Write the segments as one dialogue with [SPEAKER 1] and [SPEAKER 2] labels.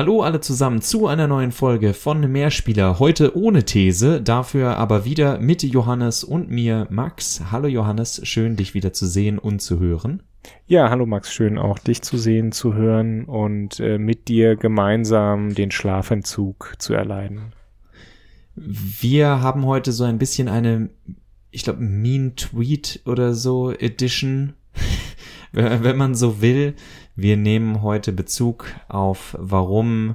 [SPEAKER 1] Hallo alle zusammen zu einer neuen Folge von Mehrspieler. Heute ohne These, dafür aber wieder mit Johannes und mir, Max. Hallo Johannes, schön dich wieder zu sehen und zu hören.
[SPEAKER 2] Ja, hallo Max, schön auch dich zu sehen, zu hören und äh, mit dir gemeinsam den Schlafentzug zu erleiden.
[SPEAKER 1] Wir haben heute so ein bisschen eine, ich glaube, Mean Tweet oder so Edition, wenn man so will. Wir nehmen heute Bezug auf, warum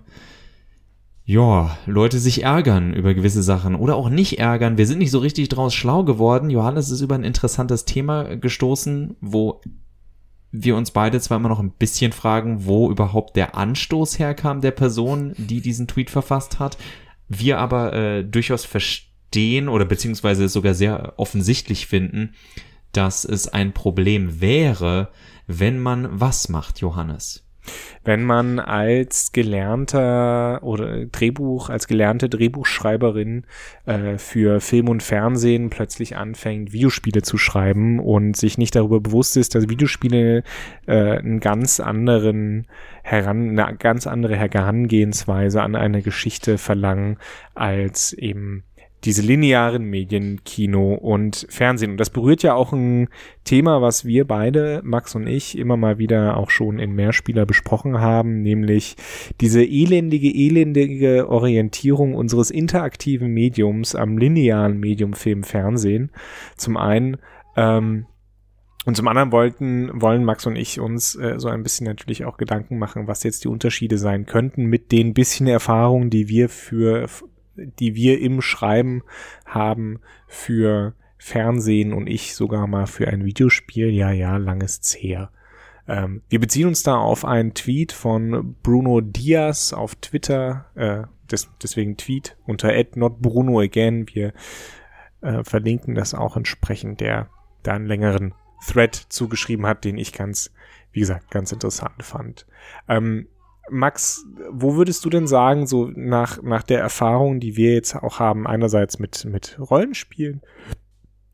[SPEAKER 1] ja, Leute sich ärgern über gewisse Sachen oder auch nicht ärgern. Wir sind nicht so richtig draus schlau geworden. Johannes ist über ein interessantes Thema gestoßen, wo wir uns beide zwar immer noch ein bisschen fragen, wo überhaupt der Anstoß herkam der Person, die diesen Tweet verfasst hat. Wir aber äh, durchaus verstehen oder beziehungsweise sogar sehr offensichtlich finden, dass es ein Problem wäre, wenn man was macht, Johannes?
[SPEAKER 2] Wenn man als gelernter oder Drehbuch, als gelernte Drehbuchschreiberin äh, für Film und Fernsehen plötzlich anfängt, Videospiele zu schreiben und sich nicht darüber bewusst ist, dass Videospiele äh, einen ganz anderen heran, eine ganz andere Herangehensweise an eine Geschichte verlangen als eben diese linearen Medien, Kino und Fernsehen. Und das berührt ja auch ein Thema, was wir beide, Max und ich, immer mal wieder auch schon in Mehrspieler besprochen haben, nämlich diese elendige, elendige Orientierung unseres interaktiven Mediums am linearen Medium Film, Fernsehen. Zum einen, ähm, und zum anderen wollten, wollen Max und ich uns äh, so ein bisschen natürlich auch Gedanken machen, was jetzt die Unterschiede sein könnten mit den bisschen Erfahrungen, die wir für die wir im Schreiben haben für Fernsehen und ich sogar mal für ein Videospiel. Ja, ja, langes her. Ähm, wir beziehen uns da auf einen Tweet von Bruno Diaz auf Twitter, äh, des, deswegen Tweet unter @notbrunoagain. Wir äh, verlinken das auch entsprechend, der da einen längeren Thread zugeschrieben hat, den ich ganz, wie gesagt, ganz interessant fand. Ähm, Max, wo würdest du denn sagen, so nach, nach der Erfahrung, die wir jetzt auch haben, einerseits mit, mit Rollenspielen,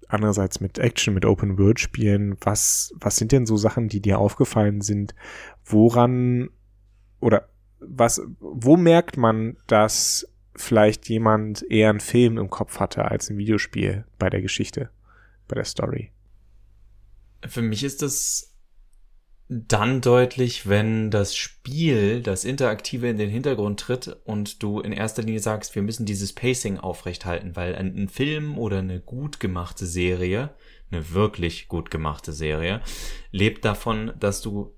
[SPEAKER 2] andererseits mit Action, mit Open World Spielen, was, was sind denn so Sachen, die dir aufgefallen sind? Woran oder was, wo merkt man, dass vielleicht jemand eher einen Film im Kopf hatte als ein Videospiel bei der Geschichte, bei der Story?
[SPEAKER 1] Für mich ist das dann deutlich, wenn das Spiel, das Interaktive in den Hintergrund tritt und du in erster Linie sagst, wir müssen dieses Pacing aufrechthalten, weil ein, Film oder eine gut gemachte Serie, eine wirklich gut gemachte Serie, lebt davon, dass du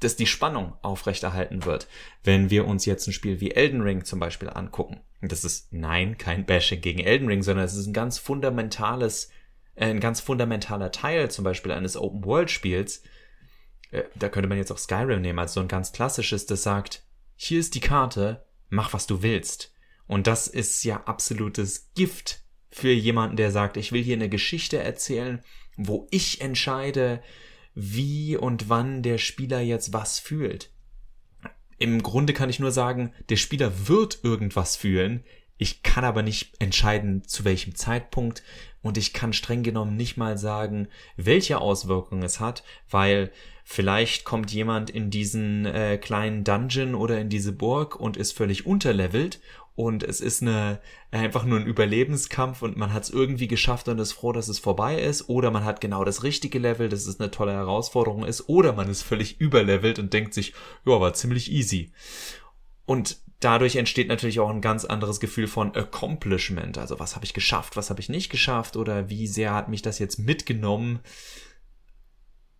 [SPEAKER 1] dass die Spannung aufrechterhalten wird. Wenn wir uns jetzt ein Spiel wie Elden Ring zum Beispiel angucken, das ist nein, kein Bashing gegen Elden Ring, sondern es ist ein ganz fundamentales, äh, ein ganz fundamentaler Teil zum Beispiel eines Open World Spiels, äh, da könnte man jetzt auch Skyrim nehmen als so ein ganz klassisches, das sagt, hier ist die Karte, mach was du willst. Und das ist ja absolutes Gift für jemanden, der sagt, ich will hier eine Geschichte erzählen, wo ich entscheide, wie und wann der Spieler jetzt was fühlt. Im Grunde kann ich nur sagen, der Spieler wird irgendwas fühlen, ich kann aber nicht entscheiden, zu welchem Zeitpunkt. Und ich kann streng genommen nicht mal sagen, welche Auswirkungen es hat, weil Vielleicht kommt jemand in diesen äh, kleinen Dungeon oder in diese Burg und ist völlig unterlevelt. Und es ist eine einfach nur ein Überlebenskampf und man hat es irgendwie geschafft und ist froh, dass es vorbei ist. Oder man hat genau das richtige Level, dass es eine tolle Herausforderung ist. Oder man ist völlig überlevelt und denkt sich, ja, war ziemlich easy. Und dadurch entsteht natürlich auch ein ganz anderes Gefühl von Accomplishment, also was habe ich geschafft, was habe ich nicht geschafft oder wie sehr hat mich das jetzt mitgenommen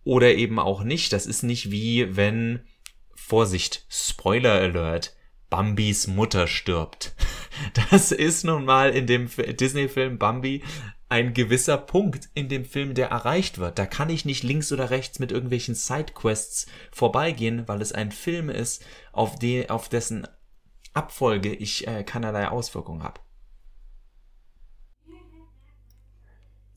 [SPEAKER 1] oder eben auch nicht. Das ist nicht wie wenn, Vorsicht, Spoiler Alert, Bambis Mutter stirbt. Das ist nun mal in dem Disney-Film Bambi ein gewisser Punkt in dem Film, der erreicht wird. Da kann ich nicht links oder rechts mit irgendwelchen Sidequests vorbeigehen, weil es ein Film ist, auf, de auf dessen Abfolge ich äh, keinerlei Auswirkungen habe.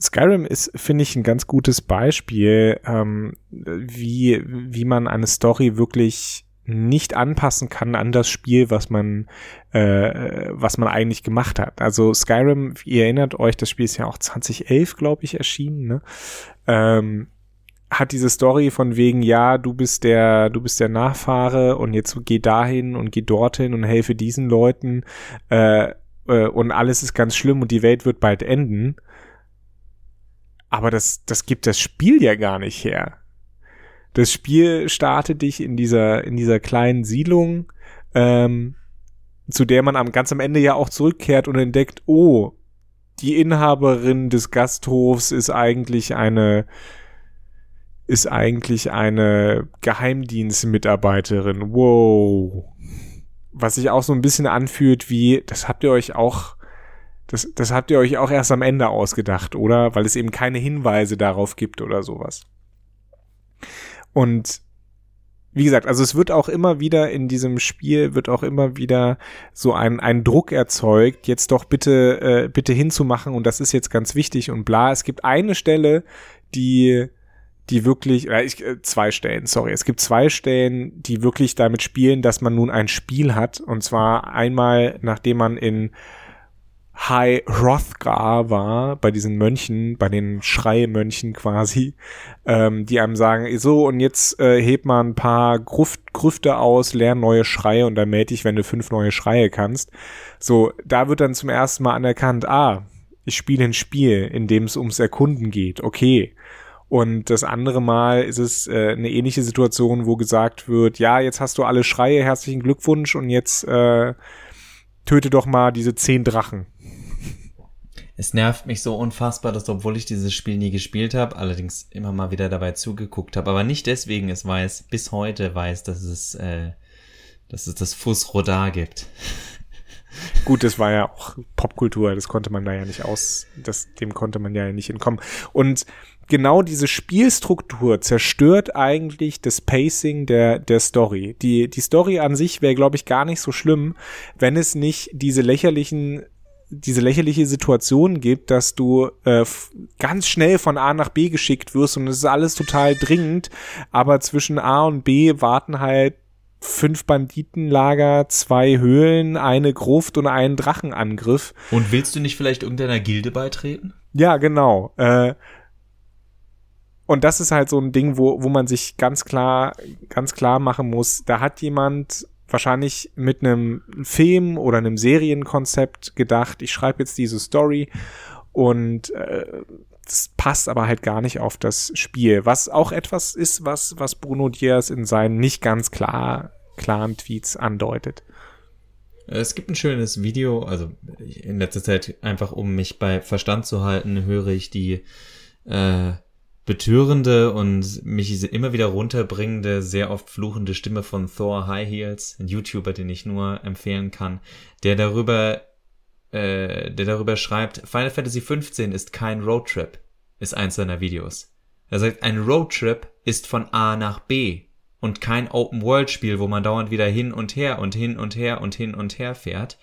[SPEAKER 2] Skyrim ist, finde ich, ein ganz gutes Beispiel, ähm, wie, wie man eine Story wirklich nicht anpassen kann an das Spiel, was man, äh, was man eigentlich gemacht hat. Also Skyrim, ihr erinnert euch, das Spiel ist ja auch 2011, glaube ich, erschienen. Ne? Ähm, hat diese Story von wegen, ja, du bist der, du bist der Nachfahre und jetzt geh dahin und geh dorthin und helfe diesen Leuten äh, äh, und alles ist ganz schlimm und die Welt wird bald enden. Aber das, das gibt das Spiel ja gar nicht her. Das Spiel startet dich in dieser, in dieser kleinen Siedlung, ähm, zu der man am ganz am Ende ja auch zurückkehrt und entdeckt, oh, die Inhaberin des Gasthofs ist eigentlich eine ist eigentlich eine Geheimdienstmitarbeiterin. Wow. Was sich auch so ein bisschen anfühlt wie, das habt ihr euch auch, das, das habt ihr euch auch erst am Ende ausgedacht, oder? Weil es eben keine Hinweise darauf gibt oder sowas. Und wie gesagt, also es wird auch immer wieder in diesem Spiel wird auch immer wieder so ein, ein Druck erzeugt, jetzt doch bitte, äh, bitte hinzumachen und das ist jetzt ganz wichtig und bla. Es gibt eine Stelle, die die wirklich, äh, ich, äh, zwei Stellen, sorry, es gibt zwei Stellen, die wirklich damit spielen, dass man nun ein Spiel hat. Und zwar einmal, nachdem man in High Hrothgar war, bei diesen Mönchen, bei den Schreimönchen quasi, ähm, die einem sagen, so und jetzt äh, heb mal ein paar Gruft, Grüfte aus, lern neue Schreie und dann melde dich, wenn du fünf neue Schreie kannst. So, da wird dann zum ersten Mal anerkannt, ah, ich spiele ein Spiel, in dem es ums Erkunden geht. Okay. Und das andere Mal ist es äh, eine ähnliche Situation, wo gesagt wird, ja, jetzt hast du alle Schreie, herzlichen Glückwunsch und jetzt äh, töte doch mal diese zehn Drachen.
[SPEAKER 1] Es nervt mich so unfassbar, dass obwohl ich dieses Spiel nie gespielt habe, allerdings immer mal wieder dabei zugeguckt habe, aber nicht deswegen es weiß, bis heute weiß, dass es, äh, dass es das Fuss Rodar gibt.
[SPEAKER 2] Gut, das war ja auch Popkultur, das konnte man da ja nicht aus, das, dem konnte man ja nicht entkommen. Und genau diese Spielstruktur zerstört eigentlich das Pacing der, der Story. Die, die Story an sich wäre, glaube ich, gar nicht so schlimm, wenn es nicht diese lächerlichen diese lächerliche Situation gibt, dass du äh, ganz schnell von A nach B geschickt wirst und es ist alles total dringend, aber zwischen A und B warten halt fünf Banditenlager, zwei Höhlen, eine Gruft und einen Drachenangriff.
[SPEAKER 1] Und willst du nicht vielleicht irgendeiner Gilde beitreten?
[SPEAKER 2] Ja, genau. Äh, und das ist halt so ein Ding, wo, wo man sich ganz klar, ganz klar machen muss, da hat jemand wahrscheinlich mit einem Film oder einem Serienkonzept gedacht, ich schreibe jetzt diese Story und äh, das passt aber halt gar nicht auf das Spiel. Was auch etwas ist, was, was Bruno Diaz in seinen nicht ganz klar, klaren Tweets andeutet.
[SPEAKER 1] Es gibt ein schönes Video, also in letzter Zeit einfach um mich bei Verstand zu halten, höre ich die äh, betörende und mich immer wieder runterbringende, sehr oft fluchende Stimme von Thor High Heels, ein YouTuber, den ich nur empfehlen kann, der darüber, äh, der darüber schreibt, Final Fantasy XV ist kein Roadtrip, ist eins seiner Videos. Er sagt, ein Roadtrip ist von A nach B und kein Open-World-Spiel, wo man dauernd wieder hin und her und hin und her und hin und her fährt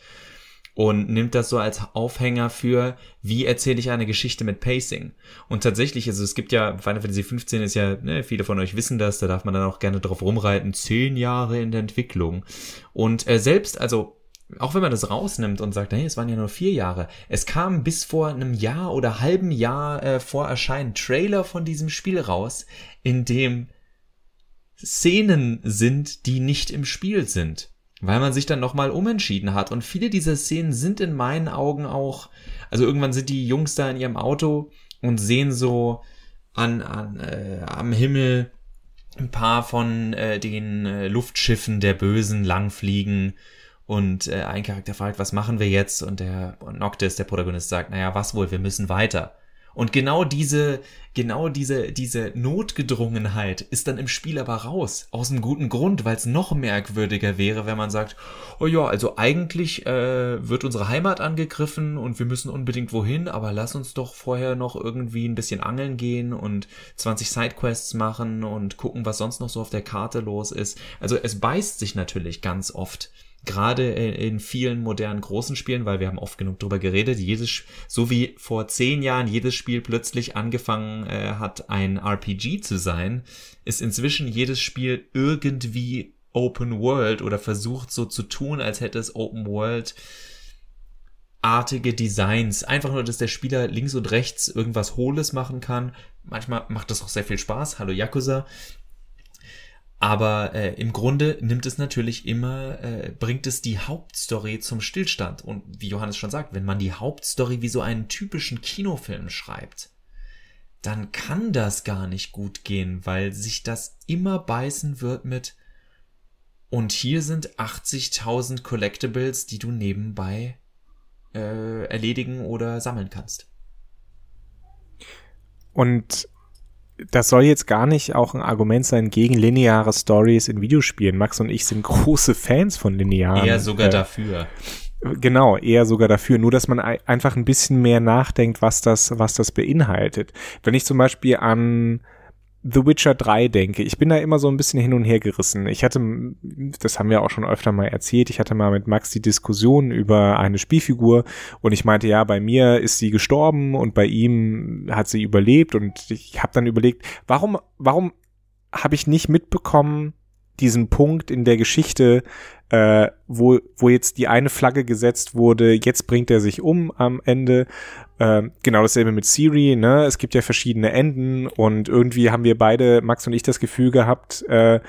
[SPEAKER 1] und nimmt das so als Aufhänger für, wie erzähle ich eine Geschichte mit Pacing. Und tatsächlich, also es gibt ja, Final Fantasy 15 ist ja, ne, viele von euch wissen das, da darf man dann auch gerne drauf rumreiten, zehn Jahre in der Entwicklung. Und äh, selbst, also auch wenn man das rausnimmt und sagt, hey, es waren ja nur vier Jahre, es kam bis vor einem Jahr oder halben Jahr äh, vor Erscheinen Trailer von diesem Spiel raus, in dem Szenen sind, die nicht im Spiel sind weil man sich dann nochmal umentschieden hat. Und viele dieser Szenen sind in meinen Augen auch, also irgendwann sind die Jungs da in ihrem Auto und sehen so an, an äh, am Himmel ein paar von äh, den äh, Luftschiffen der Bösen langfliegen und äh, ein Charakter fragt, was machen wir jetzt? Und der Noctis, der Protagonist, sagt, naja, was wohl, wir müssen weiter. Und genau diese, genau diese, diese Notgedrungenheit ist dann im Spiel aber raus. Aus einem guten Grund, weil es noch merkwürdiger wäre, wenn man sagt, oh ja, also eigentlich äh, wird unsere Heimat angegriffen und wir müssen unbedingt wohin, aber lass uns doch vorher noch irgendwie ein bisschen angeln gehen und 20 Sidequests machen und gucken, was sonst noch so auf der Karte los ist. Also es beißt sich natürlich ganz oft gerade in vielen modernen großen Spielen, weil wir haben oft genug drüber geredet, jedes, so wie vor zehn Jahren jedes Spiel plötzlich angefangen äh, hat, ein RPG zu sein, ist inzwischen jedes Spiel irgendwie Open World oder versucht so zu tun, als hätte es Open World artige Designs. Einfach nur, dass der Spieler links und rechts irgendwas Hohles machen kann. Manchmal macht das auch sehr viel Spaß. Hallo Yakuza. Aber äh, im Grunde nimmt es natürlich immer, äh, bringt es die Hauptstory zum Stillstand. Und wie Johannes schon sagt, wenn man die Hauptstory wie so einen typischen Kinofilm schreibt, dann kann das gar nicht gut gehen, weil sich das immer beißen wird mit und hier sind 80.000 Collectibles, die du nebenbei äh, erledigen oder sammeln kannst.
[SPEAKER 2] Und das soll jetzt gar nicht auch ein Argument sein gegen lineare Stories in Videospielen. Max und ich sind große Fans von linearen.
[SPEAKER 1] Eher sogar äh, dafür.
[SPEAKER 2] Genau, eher sogar dafür. Nur, dass man einfach ein bisschen mehr nachdenkt, was das, was das beinhaltet. Wenn ich zum Beispiel an The Witcher 3 denke, ich bin da immer so ein bisschen hin und her gerissen. Ich hatte, das haben wir auch schon öfter mal erzählt, ich hatte mal mit Max die Diskussion über eine Spielfigur und ich meinte, ja, bei mir ist sie gestorben und bei ihm hat sie überlebt und ich habe dann überlegt, warum, warum habe ich nicht mitbekommen, diesen Punkt in der Geschichte, äh, wo, wo jetzt die eine Flagge gesetzt wurde, jetzt bringt er sich um am Ende. Äh, genau dasselbe mit Siri, ne? Es gibt ja verschiedene Enden und irgendwie haben wir beide, Max und ich, das Gefühl gehabt, äh,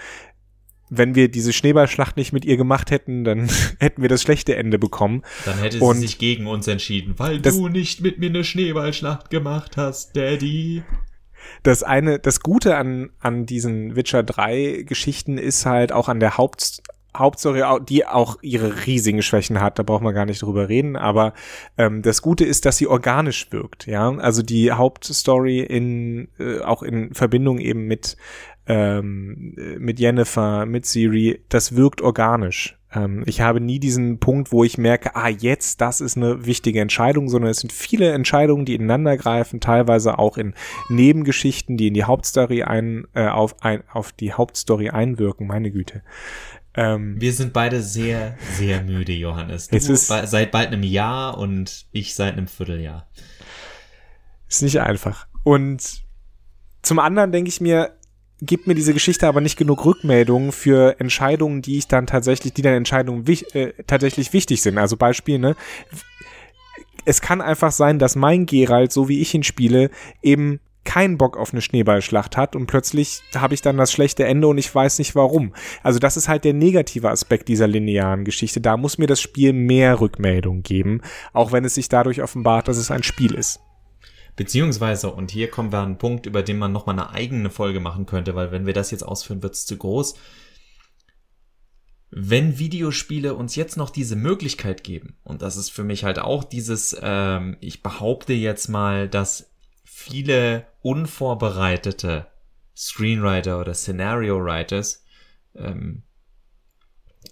[SPEAKER 2] wenn wir diese Schneeballschlacht nicht mit ihr gemacht hätten, dann hätten wir das schlechte Ende bekommen.
[SPEAKER 1] Dann hätte und sie sich gegen uns entschieden, weil du nicht mit mir eine Schneeballschlacht gemacht hast, Daddy
[SPEAKER 2] das eine, das Gute an, an diesen Witcher 3 Geschichten ist halt auch an der Haupt, Hauptstory, die auch ihre riesigen Schwächen hat, da braucht man gar nicht drüber reden, aber ähm, das Gute ist, dass sie organisch wirkt, ja, also die Hauptstory in, äh, auch in Verbindung eben mit ähm, mit Jennifer, mit Siri, das wirkt organisch. Ähm, ich habe nie diesen Punkt, wo ich merke, ah, jetzt, das ist eine wichtige Entscheidung, sondern es sind viele Entscheidungen, die ineinander greifen, teilweise auch in Nebengeschichten, die in die Hauptstory ein, äh, auf, ein, auf die Hauptstory einwirken, meine Güte.
[SPEAKER 1] Ähm, Wir sind beide sehr, sehr müde, Johannes. Du
[SPEAKER 2] es ist,
[SPEAKER 1] seit bald einem Jahr und ich seit einem Vierteljahr.
[SPEAKER 2] Ist nicht einfach. Und zum anderen denke ich mir, gibt mir diese Geschichte aber nicht genug Rückmeldungen für Entscheidungen, die ich dann tatsächlich, die dann Entscheidungen äh, tatsächlich wichtig sind. Also Beispiel, ne? Es kann einfach sein, dass mein Geralt, so wie ich ihn spiele, eben keinen Bock auf eine Schneeballschlacht hat und plötzlich habe ich dann das schlechte Ende und ich weiß nicht warum. Also das ist halt der negative Aspekt dieser linearen Geschichte. Da muss mir das Spiel mehr Rückmeldung geben, auch wenn es sich dadurch offenbart, dass es ein Spiel ist.
[SPEAKER 1] Beziehungsweise, und hier kommen wir an einen Punkt, über den man nochmal eine eigene Folge machen könnte, weil wenn wir das jetzt ausführen, wird es zu groß. Wenn Videospiele uns jetzt noch diese Möglichkeit geben, und das ist für mich halt auch dieses, ähm, ich behaupte jetzt mal, dass viele unvorbereitete Screenwriter oder Scenario Writers ähm,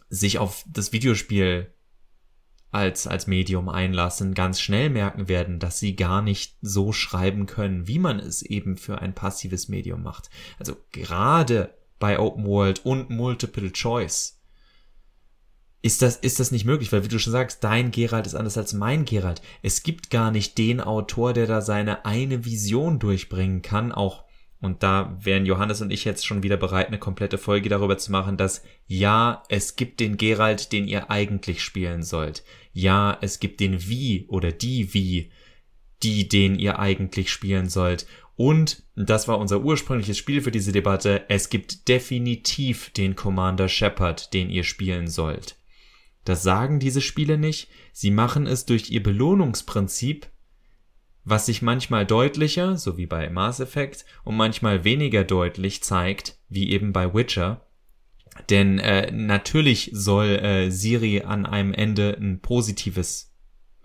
[SPEAKER 1] sich auf das Videospiel als, als Medium einlassen, ganz schnell merken werden, dass sie gar nicht so schreiben können, wie man es eben für ein passives Medium macht. Also gerade bei Open World und Multiple Choice ist das, ist das nicht möglich, weil wie du schon sagst, dein Geralt ist anders als mein Geralt. Es gibt gar nicht den Autor, der da seine eine Vision durchbringen kann, auch und da wären Johannes und ich jetzt schon wieder bereit, eine komplette Folge darüber zu machen, dass ja, es gibt den Geralt, den ihr eigentlich spielen sollt. Ja, es gibt den Wie oder die Wie, die, den ihr eigentlich spielen sollt. Und, das war unser ursprüngliches Spiel für diese Debatte, es gibt definitiv den Commander Shepard, den ihr spielen sollt. Das sagen diese Spiele nicht, sie machen es durch ihr Belohnungsprinzip was sich manchmal deutlicher, so wie bei Mass Effect, und manchmal weniger deutlich zeigt, wie eben bei Witcher. Denn äh, natürlich soll äh, Siri an einem Ende ein positives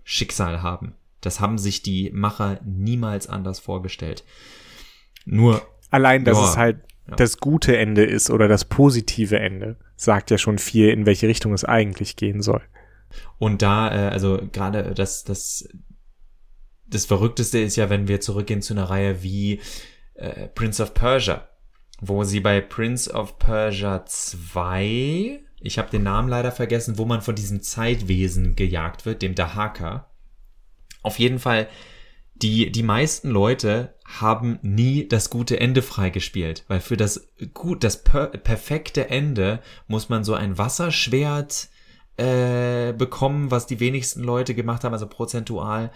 [SPEAKER 1] Schicksal haben. Das haben sich die Macher niemals anders vorgestellt. Nur
[SPEAKER 2] allein, dass ja, es halt ja. das gute Ende ist oder das positive Ende, sagt ja schon viel, in welche Richtung es eigentlich gehen soll.
[SPEAKER 1] Und da, äh, also gerade das, das das Verrückteste ist ja, wenn wir zurückgehen zu einer Reihe wie äh, Prince of Persia, wo sie bei Prince of Persia 2, ich habe den Namen leider vergessen, wo man von diesem Zeitwesen gejagt wird, dem Dahaka. Auf jeden Fall, die, die meisten Leute haben nie das gute Ende freigespielt, weil für das gut, das per perfekte Ende muss man so ein Wasserschwert äh, bekommen, was die wenigsten Leute gemacht haben, also prozentual.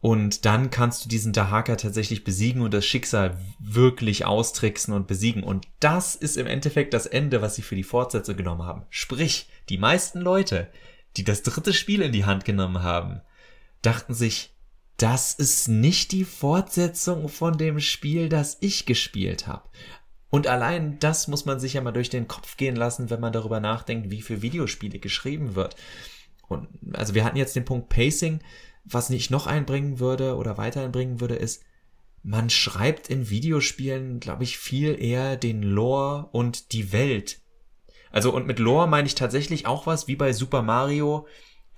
[SPEAKER 1] Und dann kannst du diesen Dahaka tatsächlich besiegen und das Schicksal wirklich austricksen und besiegen. Und das ist im Endeffekt das Ende, was sie für die Fortsetzung genommen haben. Sprich, die meisten Leute, die das dritte Spiel in die Hand genommen haben, dachten sich, das ist nicht die Fortsetzung von dem Spiel, das ich gespielt habe. Und allein das muss man sich ja mal durch den Kopf gehen lassen, wenn man darüber nachdenkt, wie für Videospiele geschrieben wird. Und also wir hatten jetzt den Punkt Pacing was ich noch einbringen würde oder weiter einbringen würde, ist, man schreibt in Videospielen, glaube ich, viel eher den Lore und die Welt. Also und mit Lore meine ich tatsächlich auch was wie bei Super Mario.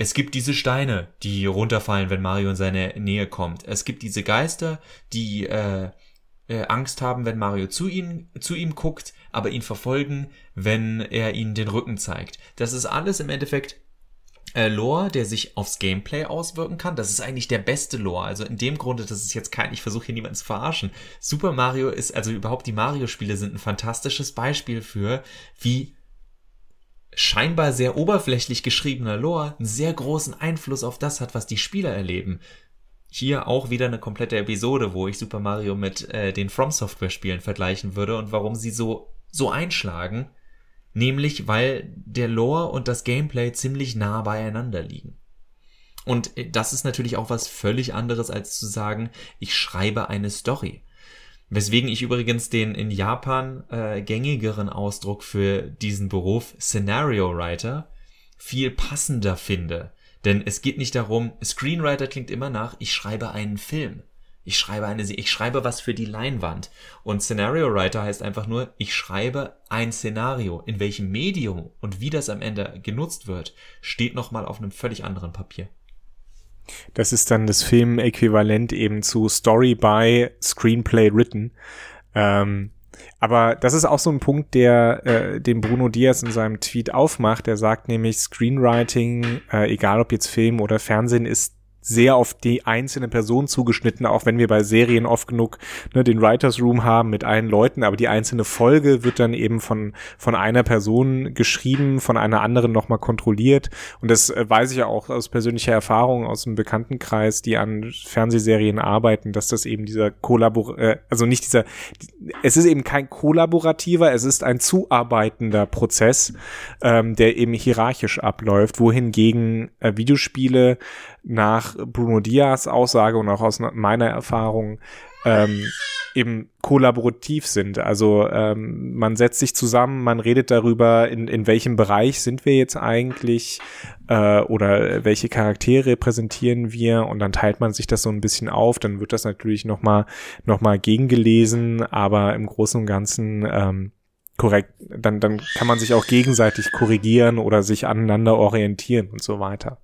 [SPEAKER 1] Es gibt diese Steine, die runterfallen, wenn Mario in seine Nähe kommt. Es gibt diese Geister, die äh, äh, Angst haben, wenn Mario zu ihm, zu ihm guckt, aber ihn verfolgen, wenn er ihnen den Rücken zeigt. Das ist alles im Endeffekt äh, Lore, der sich aufs Gameplay auswirken kann. Das ist eigentlich der beste Lore. Also in dem Grunde, das ist jetzt kein, ich versuche hier niemanden zu verarschen. Super Mario ist, also überhaupt die Mario-Spiele sind ein fantastisches Beispiel für, wie scheinbar sehr oberflächlich geschriebener Lore einen sehr großen Einfluss auf das hat, was die Spieler erleben. Hier auch wieder eine komplette Episode, wo ich Super Mario mit äh, den From Software Spielen vergleichen würde und warum sie so so einschlagen Nämlich, weil der Lore und das Gameplay ziemlich nah beieinander liegen. Und äh, das ist natürlich auch was völlig anderes, als zu sagen, ich schreibe eine Story. Weswegen ich übrigens den in Japan äh, gängigeren Ausdruck für diesen Beruf Scenario Writer viel passender finde. Denn es geht nicht darum, Screenwriter klingt immer nach, ich schreibe einen Film. Ich schreibe eine, ich schreibe was für die Leinwand. Und Scenario Writer heißt einfach nur, ich schreibe ein Szenario. In welchem Medium und wie das am Ende genutzt wird, steht nochmal auf einem völlig anderen Papier.
[SPEAKER 2] Das ist dann das Film-Äquivalent eben zu Story by Screenplay written. Ähm, aber das ist auch so ein Punkt, der äh, den Bruno Diaz in seinem Tweet aufmacht. Er sagt nämlich, Screenwriting, äh, egal ob jetzt Film oder Fernsehen, ist sehr auf die einzelne Person zugeschnitten, auch wenn wir bei Serien oft genug ne, den Writers Room haben mit allen Leuten, aber die einzelne Folge wird dann eben von von einer Person geschrieben, von einer anderen nochmal kontrolliert. Und das äh, weiß ich ja auch aus persönlicher Erfahrung aus dem Bekanntenkreis, die an Fernsehserien arbeiten, dass das eben dieser Kollabor äh, also nicht dieser es ist eben kein kollaborativer, es ist ein zuarbeitender Prozess, ähm, der eben hierarchisch abläuft, wohingegen äh, Videospiele nach Bruno Diaz Aussage und auch aus meiner Erfahrung ähm, eben kollaborativ sind. Also ähm, man setzt sich zusammen, man redet darüber, in, in welchem Bereich sind wir jetzt eigentlich äh, oder welche Charaktere präsentieren wir und dann teilt man sich das so ein bisschen auf. Dann wird das natürlich nochmal noch mal gegengelesen, aber im Großen und Ganzen ähm, korrekt, dann, dann kann man sich auch gegenseitig korrigieren oder sich aneinander orientieren und so weiter.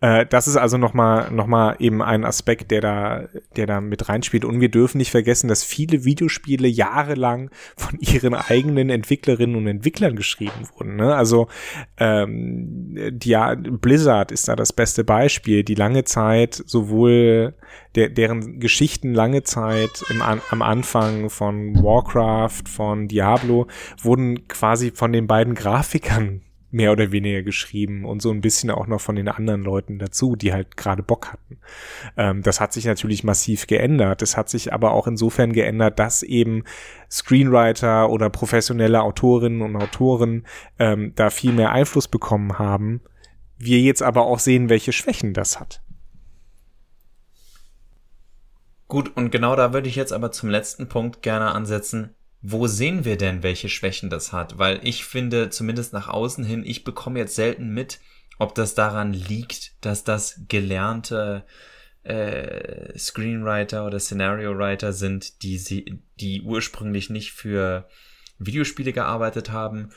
[SPEAKER 2] Äh, das ist also nochmal noch mal eben ein Aspekt, der da, der da mit reinspielt. Und wir dürfen nicht vergessen, dass viele Videospiele jahrelang von ihren eigenen Entwicklerinnen und Entwicklern geschrieben wurden. Ne? Also ähm, die, Blizzard ist da das beste Beispiel, die lange Zeit sowohl der, deren Geschichten lange Zeit im, am Anfang von Warcraft, von Diablo wurden quasi von den beiden Grafikern mehr oder weniger geschrieben und so ein bisschen auch noch von den anderen Leuten dazu, die halt gerade Bock hatten. Ähm, das hat sich natürlich massiv geändert. Es hat sich aber auch insofern geändert, dass eben Screenwriter oder professionelle Autorinnen und Autoren ähm, da viel mehr Einfluss bekommen haben. Wir jetzt aber auch sehen, welche Schwächen das hat.
[SPEAKER 1] Gut, und genau da würde ich jetzt aber zum letzten Punkt gerne ansetzen wo sehen wir denn, welche Schwächen das hat? Weil ich finde, zumindest nach außen hin, ich bekomme jetzt selten mit, ob das daran liegt, dass das gelernte äh, Screenwriter oder Scenario Writer sind, die sie, die ursprünglich nicht für Videospiele gearbeitet haben,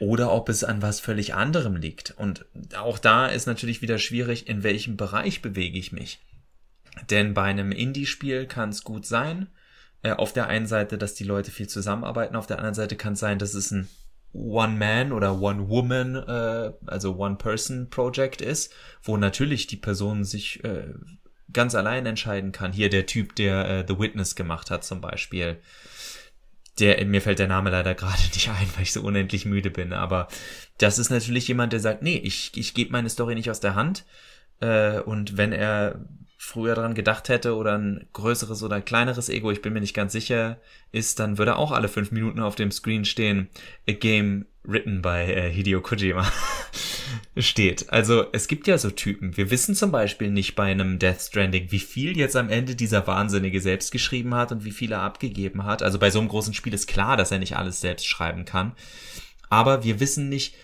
[SPEAKER 1] oder ob es an was völlig anderem liegt. Und auch da ist natürlich wieder schwierig, in welchem Bereich bewege ich mich. Denn bei einem Indie-Spiel kann es gut sein, äh, auf der einen Seite, dass die Leute viel zusammenarbeiten, auf der anderen Seite kann es sein, dass es ein One-Man oder One-Woman, äh, also One-Person-Project ist, wo natürlich die Person sich äh, ganz allein entscheiden kann. Hier der Typ, der äh, The Witness gemacht hat zum Beispiel. der, mir fällt der Name leider gerade nicht ein, weil ich so unendlich müde bin, aber das ist natürlich jemand, der sagt, nee, ich, ich gebe meine Story nicht aus der Hand. Äh, und wenn er früher dran gedacht hätte oder ein größeres oder kleineres Ego, ich bin mir nicht ganz sicher, ist, dann würde auch alle fünf Minuten auf dem Screen stehen, a game written by äh, Hideo Kojima steht. Also es gibt ja so Typen. Wir wissen zum Beispiel nicht bei einem Death Stranding, wie viel jetzt am Ende dieser Wahnsinnige selbst geschrieben hat und wie viel er abgegeben hat. Also bei so einem großen Spiel ist klar, dass er nicht alles selbst schreiben kann. Aber wir wissen nicht,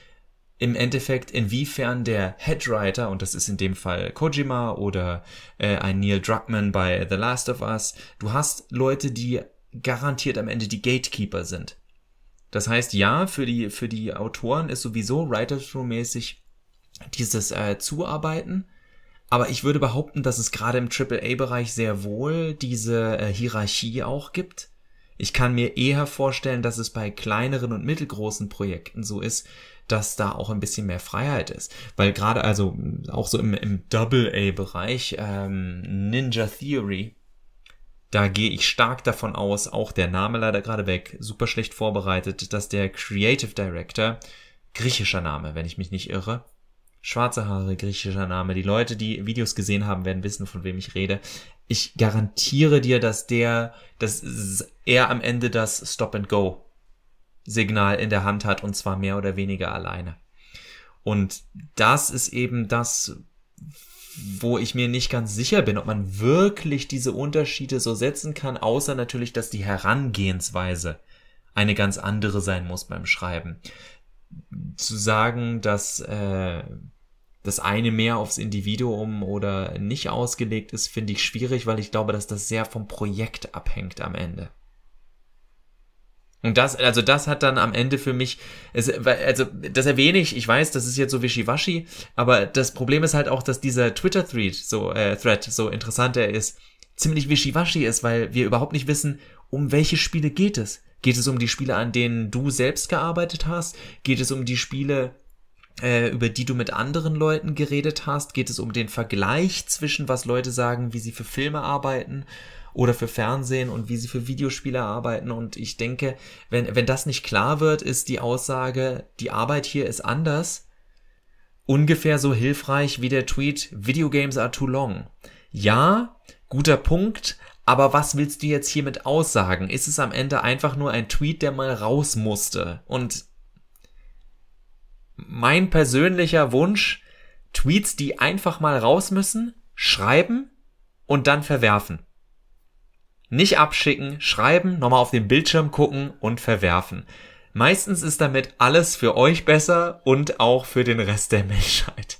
[SPEAKER 1] im Endeffekt, inwiefern der Headwriter, und das ist in dem Fall Kojima oder äh, ein Neil Druckmann bei The Last of Us, du hast Leute, die garantiert am Ende die Gatekeeper sind. Das heißt, ja, für die, für die Autoren ist sowieso Writer-Through-mäßig dieses äh, Zuarbeiten, aber ich würde behaupten, dass es gerade im AAA-Bereich sehr wohl diese äh, Hierarchie auch gibt. Ich kann mir eher vorstellen, dass es bei kleineren und mittelgroßen Projekten so ist, dass da auch ein bisschen mehr Freiheit ist. Weil gerade also auch so im, im Double-A-Bereich, ähm, Ninja Theory, da gehe ich stark davon aus, auch der Name leider gerade weg, super schlecht vorbereitet, dass der Creative Director, griechischer Name, wenn ich mich nicht irre, schwarze Haare, griechischer Name, die Leute, die Videos gesehen haben, werden wissen, von wem ich rede. Ich garantiere dir, dass der, dass er am Ende das Stop and Go Signal in der Hand hat und zwar mehr oder weniger alleine. Und das ist eben das, wo ich mir nicht ganz sicher bin, ob man wirklich diese Unterschiede so setzen kann, außer natürlich, dass die Herangehensweise eine ganz andere sein muss beim Schreiben. Zu sagen, dass äh, das eine mehr aufs Individuum oder nicht ausgelegt ist, finde ich schwierig, weil ich glaube, dass das sehr vom Projekt abhängt am Ende. Und das, also das hat dann am Ende für mich, es, also das erwähne ich, ich weiß, das ist jetzt so wischiwaschi, aber das Problem ist halt auch, dass dieser Twitter-Thread so, äh, Thread so interessant er ist, ziemlich wischiwaschi ist, weil wir überhaupt nicht wissen, um welche Spiele geht es. Geht es um die Spiele, an denen du selbst gearbeitet hast? Geht es um die Spiele, äh, über die du mit anderen Leuten geredet hast? Geht es um den Vergleich zwischen, was Leute sagen, wie sie für Filme arbeiten oder für Fernsehen und wie sie für Videospiele arbeiten. Und ich denke, wenn, wenn das nicht klar wird, ist die Aussage, die Arbeit hier ist anders, ungefähr so hilfreich wie der Tweet, Video Games are too long. Ja, guter Punkt, aber was willst du jetzt hiermit aussagen? Ist es am Ende einfach nur ein Tweet, der mal raus musste? Und mein persönlicher Wunsch, Tweets, die einfach mal raus müssen, schreiben und dann verwerfen. Nicht abschicken, schreiben, nochmal auf den Bildschirm gucken und verwerfen. Meistens ist damit alles für euch besser und auch für den Rest der Menschheit.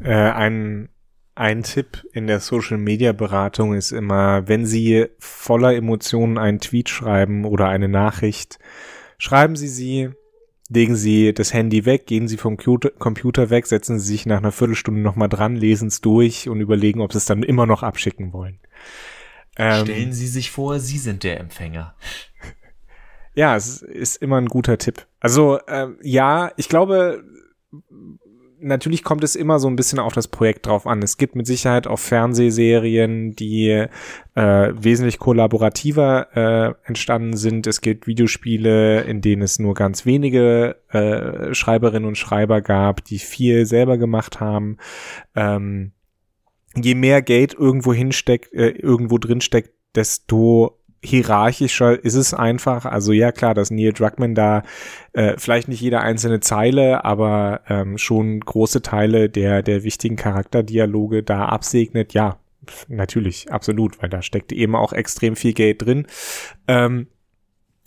[SPEAKER 2] Äh, ein, ein Tipp in der Social Media Beratung ist immer, wenn Sie voller Emotionen einen Tweet schreiben oder eine Nachricht, schreiben Sie sie legen Sie das Handy weg, gehen Sie vom Computer weg, setzen Sie sich nach einer Viertelstunde nochmal dran, lesen es durch und überlegen, ob Sie es dann immer noch abschicken wollen.
[SPEAKER 1] Ähm, Stellen Sie sich vor, Sie sind der Empfänger.
[SPEAKER 2] Ja, es ist immer ein guter Tipp. Also ähm, ja, ich glaube, natürlich kommt es immer so ein bisschen auf das Projekt drauf an. Es gibt mit Sicherheit auch Fernsehserien, die äh, wesentlich kollaborativer äh, entstanden sind. Es gibt Videospiele, in denen es nur ganz wenige äh, Schreiberinnen und Schreiber gab, die viel selber gemacht haben. Ähm, je mehr Geld irgendwo hinsteckt, äh, irgendwo drin steckt, desto hierarchischer ist es einfach. Also ja, klar, dass Neil Druckmann da äh, vielleicht nicht jede einzelne Zeile, aber ähm, schon große Teile der, der wichtigen Charakterdialoge da absegnet. Ja, natürlich, absolut, weil da steckt eben auch extrem viel Geld drin. Ähm,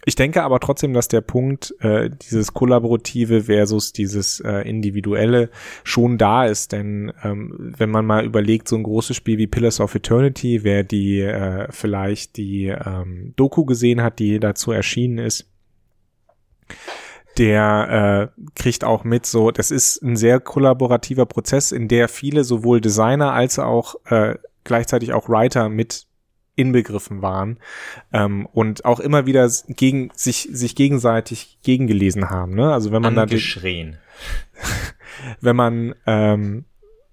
[SPEAKER 2] ich denke aber trotzdem, dass der Punkt, äh, dieses Kollaborative versus dieses äh, Individuelle schon da ist. Denn ähm, wenn man mal überlegt, so ein großes Spiel wie Pillars of Eternity, wer die äh, vielleicht die ähm, Doku gesehen hat, die dazu erschienen ist, der äh, kriegt auch mit, so, das ist ein sehr kollaborativer Prozess, in der viele sowohl Designer als auch äh, gleichzeitig auch Writer mit inbegriffen waren ähm, und auch immer wieder gegen sich sich gegenseitig gegengelesen haben. Ne? Also wenn man
[SPEAKER 1] da wenn man ähm,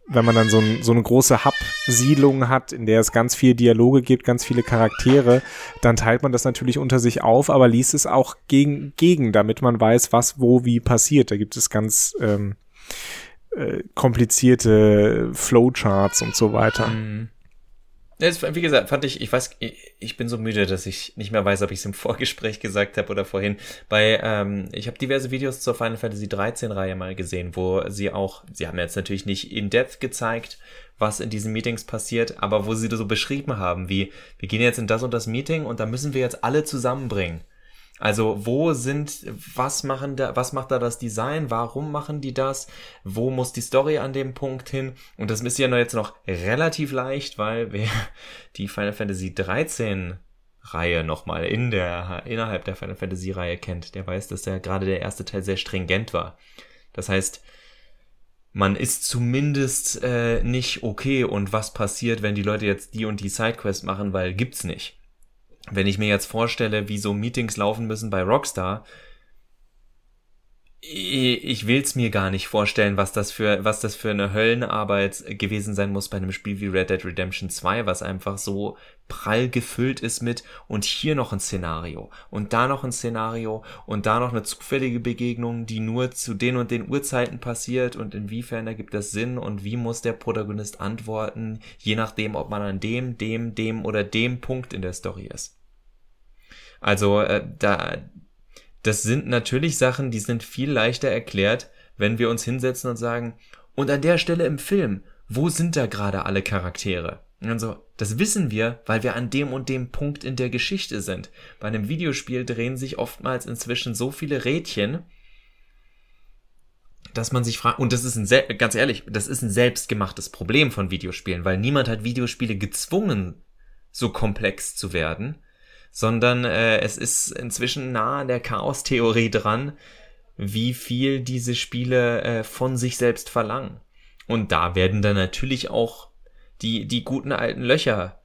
[SPEAKER 2] wenn man dann so, ein, so eine große Hub-Siedlung hat, in der es ganz viele Dialoge gibt, ganz viele Charaktere, dann teilt man das natürlich unter sich auf, aber liest es auch gegen, gegen damit man weiß, was wo wie passiert. Da gibt es ganz ähm, äh, komplizierte Flowcharts und so weiter. Mhm.
[SPEAKER 1] Wie gesagt, fand ich, ich weiß, ich, bin so müde, dass ich nicht mehr weiß, ob ich es im Vorgespräch gesagt habe oder vorhin. Bei, ähm, ich habe diverse Videos zur Final Fantasy 13 Reihe mal gesehen, wo sie auch, sie haben jetzt natürlich nicht in Depth gezeigt, was in diesen Meetings passiert, aber wo sie das so beschrieben haben, wie, wir gehen jetzt in das und das Meeting und da müssen wir jetzt alle zusammenbringen. Also wo sind, was machen da, was macht da das Design? Warum machen die das? Wo muss die Story an dem Punkt hin? Und das ist ja noch jetzt noch relativ leicht, weil wer die Final Fantasy 13 Reihe nochmal in der, innerhalb der Final Fantasy Reihe kennt, der weiß, dass ja gerade der erste Teil sehr stringent war. Das heißt, man ist zumindest äh, nicht okay und was passiert, wenn die Leute jetzt die und die Sidequest machen, weil gibt's nicht wenn ich mir jetzt vorstelle, wie so Meetings laufen müssen bei Rockstar, ich will's mir gar nicht vorstellen, was das für, was das für eine Höllenarbeit gewesen sein muss bei einem Spiel wie Red Dead Redemption 2, was einfach so prall gefüllt ist mit und hier noch ein Szenario und da noch ein Szenario und da noch eine zufällige Begegnung, die nur zu den und den Uhrzeiten passiert und inwiefern ergibt das Sinn und wie muss der Protagonist antworten, je nachdem, ob man an dem, dem, dem oder dem Punkt in der Story ist. Also äh, da, das sind natürlich Sachen, die sind viel leichter erklärt, wenn wir uns hinsetzen und sagen, und an der Stelle im Film, wo sind da gerade alle Charaktere? Also, das wissen wir, weil wir an dem und dem Punkt in der Geschichte sind. Bei einem Videospiel drehen sich oftmals inzwischen so viele Rädchen, dass man sich fragt, und das ist ein, ganz ehrlich, das ist ein selbstgemachtes Problem von Videospielen, weil niemand hat Videospiele gezwungen, so komplex zu werden sondern äh, es ist inzwischen nah an der Chaos-Theorie dran, wie viel diese Spiele äh, von sich selbst verlangen. Und da werden dann natürlich auch die, die guten alten Löcher,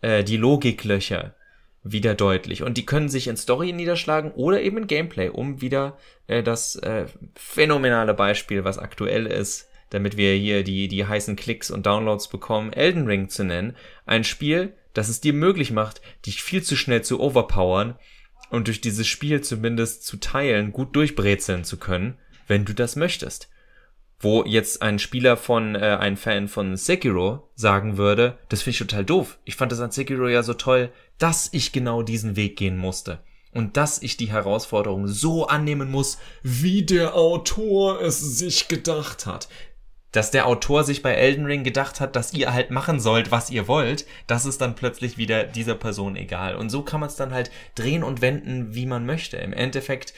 [SPEAKER 1] äh, die Logiklöcher wieder deutlich. Und die können sich in Story niederschlagen oder eben in Gameplay, um wieder äh, das äh, phänomenale Beispiel, was aktuell ist, damit wir hier die, die heißen Klicks und Downloads bekommen, Elden Ring zu nennen. Ein Spiel, das es dir möglich macht, dich viel zu schnell zu overpowern und durch dieses Spiel zumindest zu teilen, gut durchbrezeln zu können, wenn du das möchtest. Wo jetzt ein Spieler von, äh, ein Fan von Sekiro sagen würde, das finde ich total doof. Ich fand das an Sekiro ja so toll, dass ich genau diesen Weg gehen musste. Und dass ich die Herausforderung so annehmen muss, wie der Autor es sich gedacht hat dass der Autor sich bei Elden Ring gedacht hat, dass ihr halt machen sollt, was ihr wollt, das ist dann plötzlich wieder dieser Person egal. Und so kann man es dann halt drehen und wenden, wie man möchte. Im Endeffekt,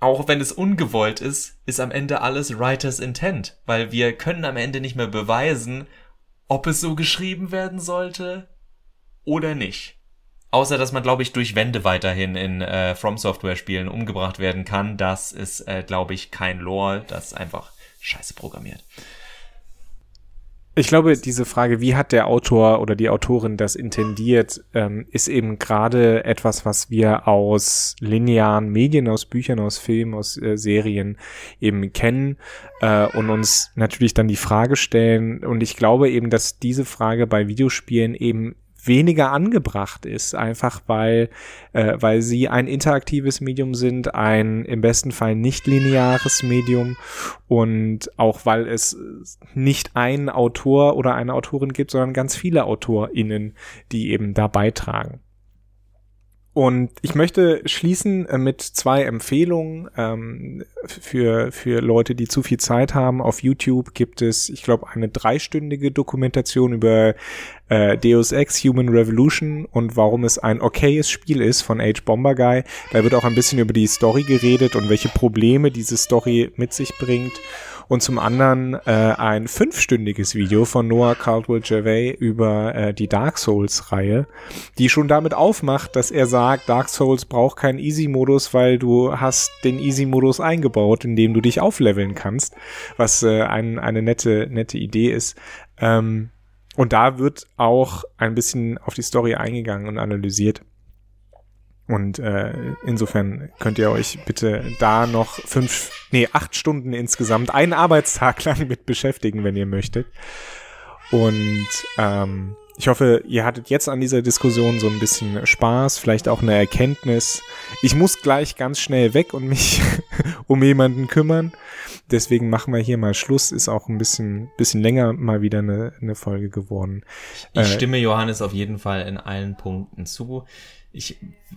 [SPEAKER 1] auch wenn es ungewollt ist, ist am Ende alles Writers Intent, weil wir können am Ende nicht mehr beweisen, ob es so geschrieben werden sollte oder nicht. Außer dass man, glaube ich, durch Wände weiterhin in äh, From Software Spielen umgebracht werden kann. Das ist, äh, glaube ich, kein Lore. Das einfach scheiße programmiert.
[SPEAKER 2] Ich glaube, diese Frage, wie hat der Autor oder die Autorin das intendiert, ähm, ist eben gerade etwas, was wir aus linearen Medien, aus Büchern, aus Filmen, aus äh, Serien eben kennen äh, und uns natürlich dann die Frage stellen. Und ich glaube eben, dass diese Frage bei Videospielen eben weniger angebracht ist, einfach weil, äh, weil sie ein interaktives Medium sind, ein im besten Fall nicht lineares Medium und auch weil es nicht einen Autor oder eine Autorin gibt, sondern ganz viele AutorInnen, die eben da beitragen. Und ich möchte schließen äh, mit zwei Empfehlungen ähm, für, für Leute, die zu viel Zeit haben. Auf YouTube gibt es, ich glaube, eine dreistündige Dokumentation über äh, Deus Ex Human Revolution und warum es ein okayes Spiel ist von Age Bomber Guy. Da wird auch ein bisschen über die Story geredet und welche Probleme diese Story mit sich bringt und zum anderen äh, ein fünfstündiges Video von Noah Caldwell Gervais über äh, die Dark Souls Reihe, die schon damit aufmacht, dass er sagt, Dark Souls braucht keinen Easy Modus, weil du hast den Easy Modus eingebaut, in dem du dich aufleveln kannst, was äh, ein, eine nette nette Idee ist. Ähm, und da wird auch ein bisschen auf die Story eingegangen und analysiert. Und äh, insofern könnt ihr euch bitte da noch fünf, nee, acht Stunden insgesamt, einen Arbeitstag lang mit beschäftigen, wenn ihr möchtet. Und ähm, ich hoffe, ihr hattet jetzt an dieser Diskussion so ein bisschen Spaß, vielleicht auch eine Erkenntnis. Ich muss gleich ganz schnell weg und mich um jemanden kümmern. Deswegen machen wir hier mal Schluss. Ist auch ein bisschen, bisschen länger mal wieder eine, eine Folge geworden.
[SPEAKER 1] Ich äh, stimme Johannes auf jeden Fall in allen Punkten zu. Ich,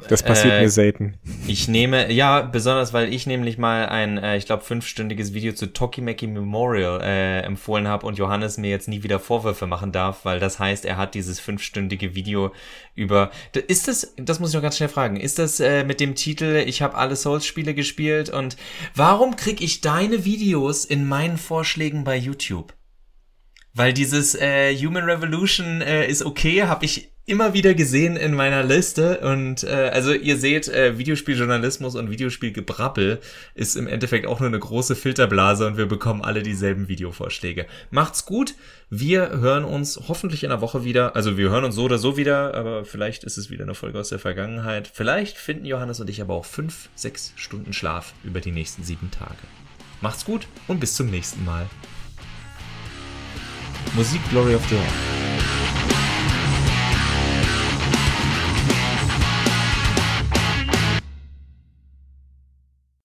[SPEAKER 2] das passiert äh, mir selten.
[SPEAKER 1] Ich nehme, ja, besonders weil ich nämlich mal ein, äh, ich glaube, fünfstündiges Video zu Tokimeki Memorial äh, empfohlen habe und Johannes mir jetzt nie wieder Vorwürfe machen darf, weil das heißt, er hat dieses fünfstündige Video über. Ist das, das muss ich noch ganz schnell fragen, ist das äh, mit dem Titel Ich habe alle Souls-Spiele gespielt und warum krieg ich deine Videos in meinen Vorschlägen bei YouTube? Weil dieses äh, Human Revolution äh, ist okay, habe ich immer wieder gesehen in meiner Liste und äh, also ihr seht, äh, Videospieljournalismus und Videospielgebrabbel ist im Endeffekt auch nur eine große Filterblase und wir bekommen alle dieselben Videovorschläge. Macht's gut, wir hören uns hoffentlich in einer Woche wieder, also wir hören uns so oder so wieder, aber vielleicht ist es wieder eine Folge aus der Vergangenheit. Vielleicht finden Johannes und ich aber auch fünf, sechs Stunden Schlaf über die nächsten sieben Tage. Macht's gut und bis zum nächsten Mal. Musik Glory of the Air.